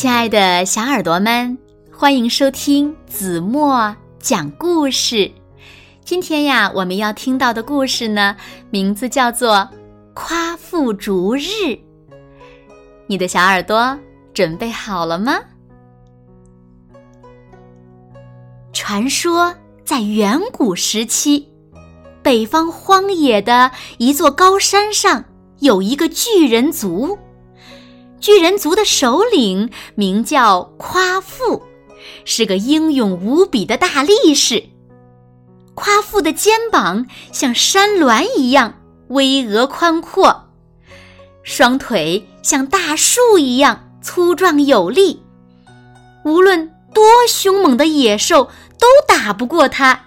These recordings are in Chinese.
亲爱的小耳朵们，欢迎收听子墨讲故事。今天呀，我们要听到的故事呢，名字叫做《夸父逐日》。你的小耳朵准备好了吗？传说在远古时期，北方荒野的一座高山上，有一个巨人族。巨人族的首领名叫夸父，是个英勇无比的大力士。夸父的肩膀像山峦一样巍峨宽阔，双腿像大树一样粗壮有力，无论多凶猛的野兽都打不过他。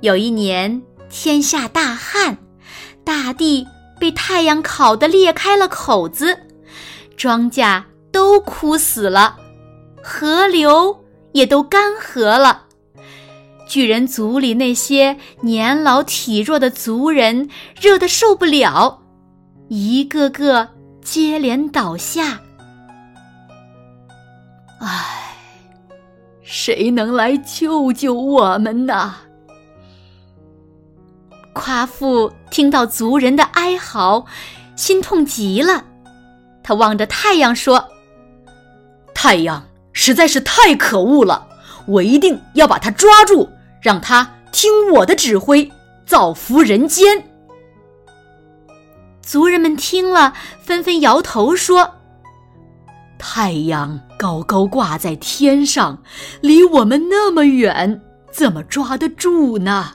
有一年，天下大旱，大地。被太阳烤得裂开了口子，庄稼都枯死了，河流也都干涸了。巨人族里那些年老体弱的族人热得受不了，一个个接连倒下。唉，谁能来救救我们呢？夸父听到族人的哀嚎，心痛极了。他望着太阳说：“太阳实在是太可恶了，我一定要把他抓住，让他听我的指挥，造福人间。”族人们听了，纷纷摇头说：“太阳高高挂在天上，离我们那么远，怎么抓得住呢？”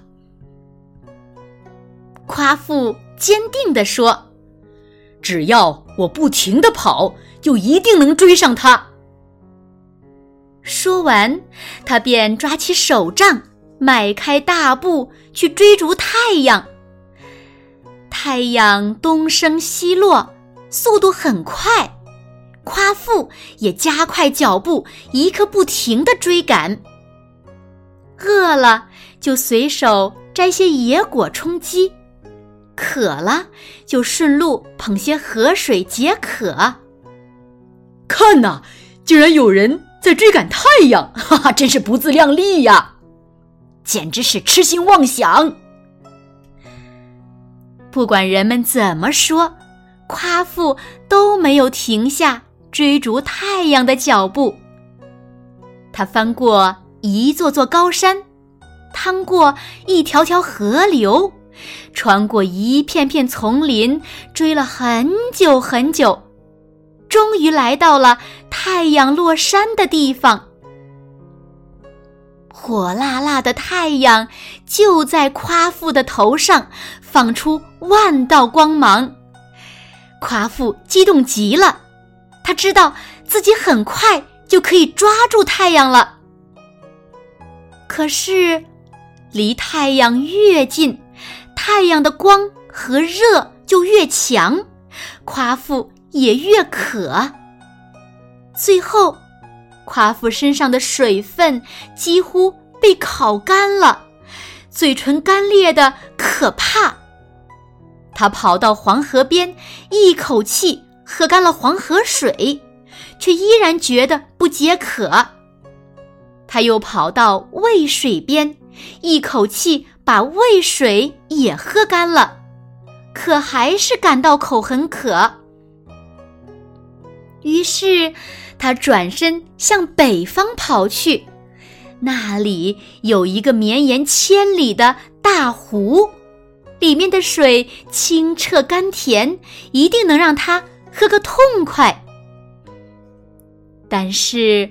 夸父坚定地说：“只要我不停地跑，就一定能追上他。”说完，他便抓起手杖，迈开大步去追逐太阳。太阳东升西落，速度很快，夸父也加快脚步，一刻不停地追赶。饿了就随手摘些野果充饥。渴了，就顺路捧些河水解渴。看呐，竟然有人在追赶太阳，哈哈，真是不自量力呀！简直是痴心妄想。不管人们怎么说，夸父都没有停下追逐太阳的脚步。他翻过一座座高山，趟过一条条河流。穿过一片片丛林，追了很久很久，终于来到了太阳落山的地方。火辣辣的太阳就在夸父的头上放出万道光芒，夸父激动极了，他知道自己很快就可以抓住太阳了。可是，离太阳越近。太阳的光和热就越强，夸父也越渴。最后，夸父身上的水分几乎被烤干了，嘴唇干裂的可怕。他跑到黄河边，一口气喝干了黄河水，却依然觉得不解渴。他又跑到渭水边，一口气。把渭水也喝干了，可还是感到口很渴。于是，他转身向北方跑去，那里有一个绵延千里的大湖，里面的水清澈甘甜，一定能让他喝个痛快。但是，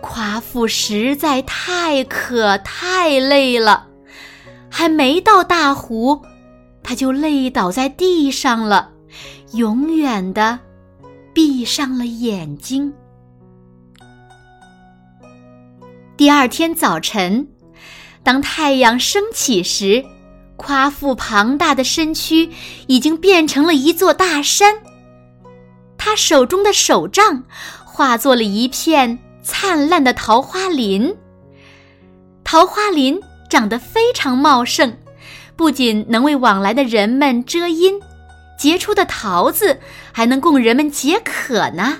夸父实在太渴太累了。还没到大湖，他就累倒在地上了，永远的闭上了眼睛。第二天早晨，当太阳升起时，夸父庞大的身躯已经变成了一座大山。他手中的手杖化作了一片灿烂的桃花林，桃花林。长得非常茂盛，不仅能为往来的人们遮阴，结出的桃子还能供人们解渴呢。